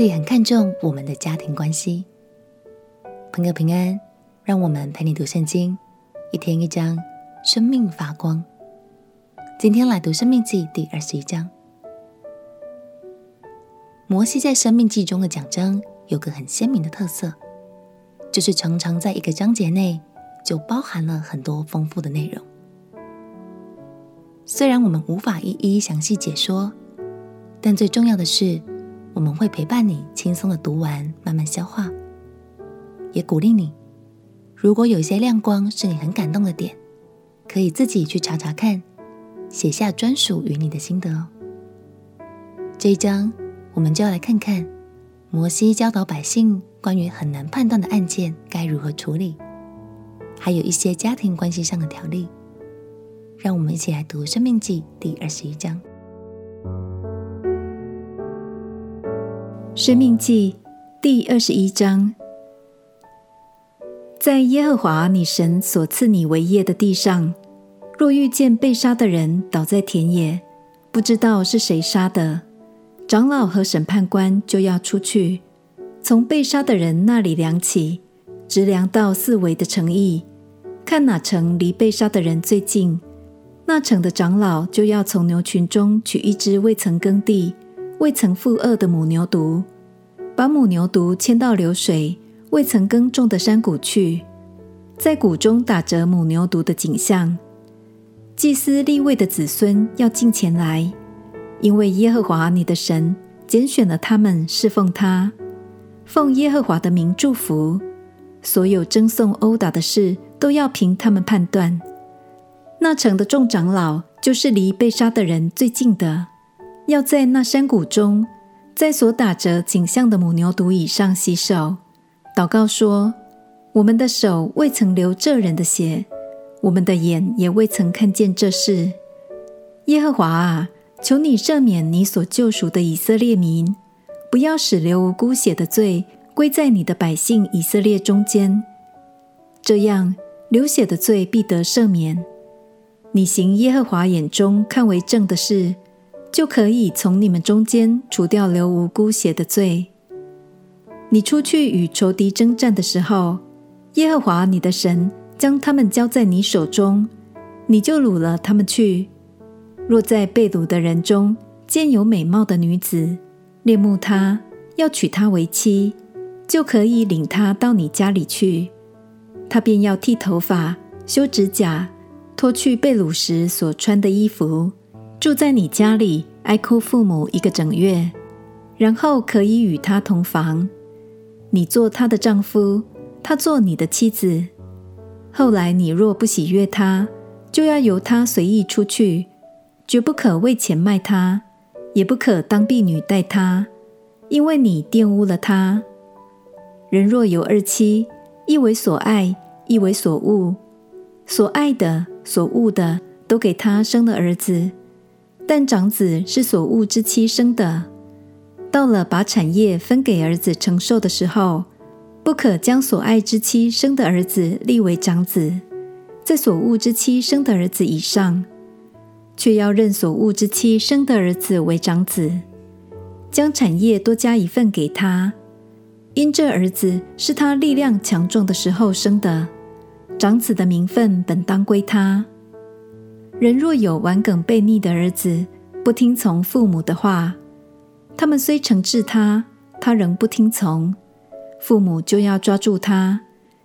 帝很看重我们的家庭关系。朋友平安，让我们陪你读圣经，一天一章，生命发光。今天来读《生命记》第二十一章。摩西在《生命记》中的讲章有个很鲜明的特色，就是常常在一个章节内就包含了很多丰富的内容。虽然我们无法一一详细解说，但最重要的是，我们会陪伴你轻松的读完，慢慢消化。也鼓励你，如果有些亮光是你很感动的点，可以自己去查查看，写下专属于你的心得哦。这一章我们就要来看看摩西教导百姓关于很难判断的案件该如何处理，还有一些家庭关系上的条例。让我们一起来读《生命记》第二十一章。《生命记》第二十一章。在耶和华你神所赐你为业的地上，若遇见被杀的人倒在田野，不知道是谁杀的，长老和审判官就要出去，从被杀的人那里量起，直量到四围的城邑，看哪城离被杀的人最近，那城的长老就要从牛群中取一只未曾耕地、未曾负轭的母牛犊，把母牛犊牵到流水。未曾耕种的山谷去，在谷中打折母牛犊的景象。祭司立位的子孙要近前来，因为耶和华你的神拣选了他们侍奉他，奉耶和华的名祝福。所有争讼殴打的事都要凭他们判断。那城的众长老就是离被杀的人最近的，要在那山谷中，在所打折颈项的母牛犊以上洗手。祷告说：“我们的手未曾流这人的血，我们的眼也未曾看见这事。耶和华啊，求你赦免你所救赎的以色列民，不要使流无辜血的罪归在你的百姓以色列中间。这样，流血的罪必得赦免。你行耶和华眼中看为正的事，就可以从你们中间除掉流无辜血的罪。”你出去与仇敌争战的时候，耶和华你的神将他们交在你手中，你就掳了他们去。若在被掳的人中见有美貌的女子，恋慕她，要娶她为妻，就可以领她到你家里去。她便要剃头发、修指甲，脱去被掳时所穿的衣服，住在你家里，哀哭父母一个整月，然后可以与他同房。你做他的丈夫，他做你的妻子。后来你若不喜悦他，就要由他随意出去，绝不可为钱卖他，也不可当婢女待他，因为你玷污了他。人若有二妻，一为所爱，一为所恶，所爱的、所恶的都给他生了儿子，但长子是所恶之妻生的。到了把产业分给儿子承受的时候，不可将所爱之妻生的儿子立为长子，在所恶之妻生的儿子以上，却要认所恶之妻生的儿子为长子，将产业多加一份给他，因这儿子是他力量强壮的时候生的，长子的名分本当归他。人若有顽梗悖逆的儿子，不听从父母的话。他们虽惩治他，他仍不听从，父母就要抓住他，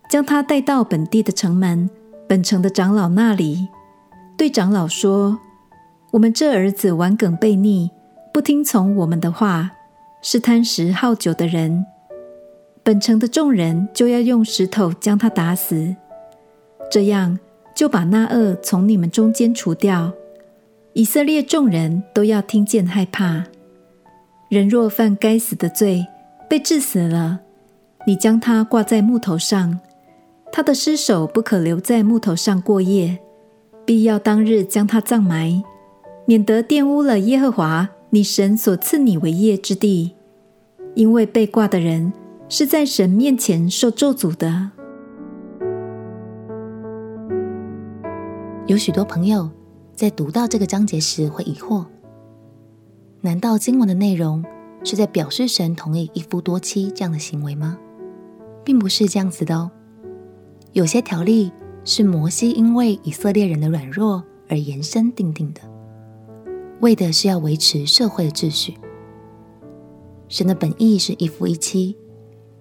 将他带到本地的城门、本城的长老那里，对长老说：“我们这儿子顽梗悖逆，不听从我们的话，是贪食好酒的人。本城的众人就要用石头将他打死，这样就把那恶从你们中间除掉。以色列众人都要听见害怕。”人若犯该死的罪，被治死了，你将他挂在木头上，他的尸首不可留在木头上过夜，必要当日将他葬埋，免得玷污了耶和华你神所赐你为业之地，因为被挂的人是在神面前受咒诅的。有许多朋友在读到这个章节时会疑惑。难道经文的内容是在表示神同意一夫多妻这样的行为吗？并不是这样子的哦。有些条例是摩西因为以色列人的软弱而延伸订定的，为的是要维持社会的秩序。神的本意是一夫一妻，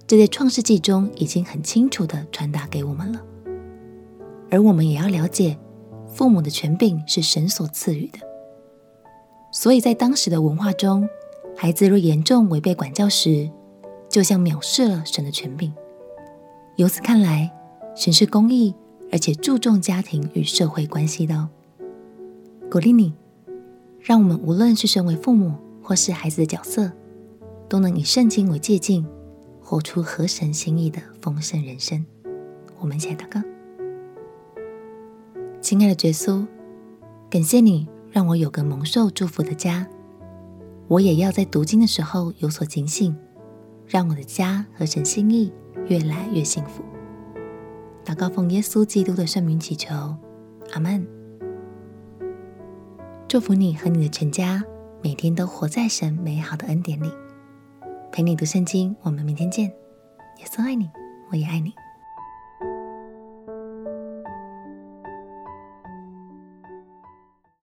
这在创世纪中已经很清楚的传达给我们了。而我们也要了解，父母的权柄是神所赐予的，所以在当时的文化中，孩子若严重违背管教时，就像藐视了神的权柄。由此看来，神是公义而且注重家庭与社会关系的哦。鼓励你，让我们无论是身为父母或是孩子的角色，都能以圣经为借镜，活出合神心意的丰盛人生。我们一起来祷告。亲爱的耶稣，感谢你让我有个蒙受祝福的家。我也要在读经的时候有所警醒，让我的家和神心意，越来越幸福。祷告奉耶稣基督的圣名祈求，阿门。祝福你和你的全家每天都活在神美好的恩典里。陪你读圣经，我们明天见。耶稣爱你，我也爱你。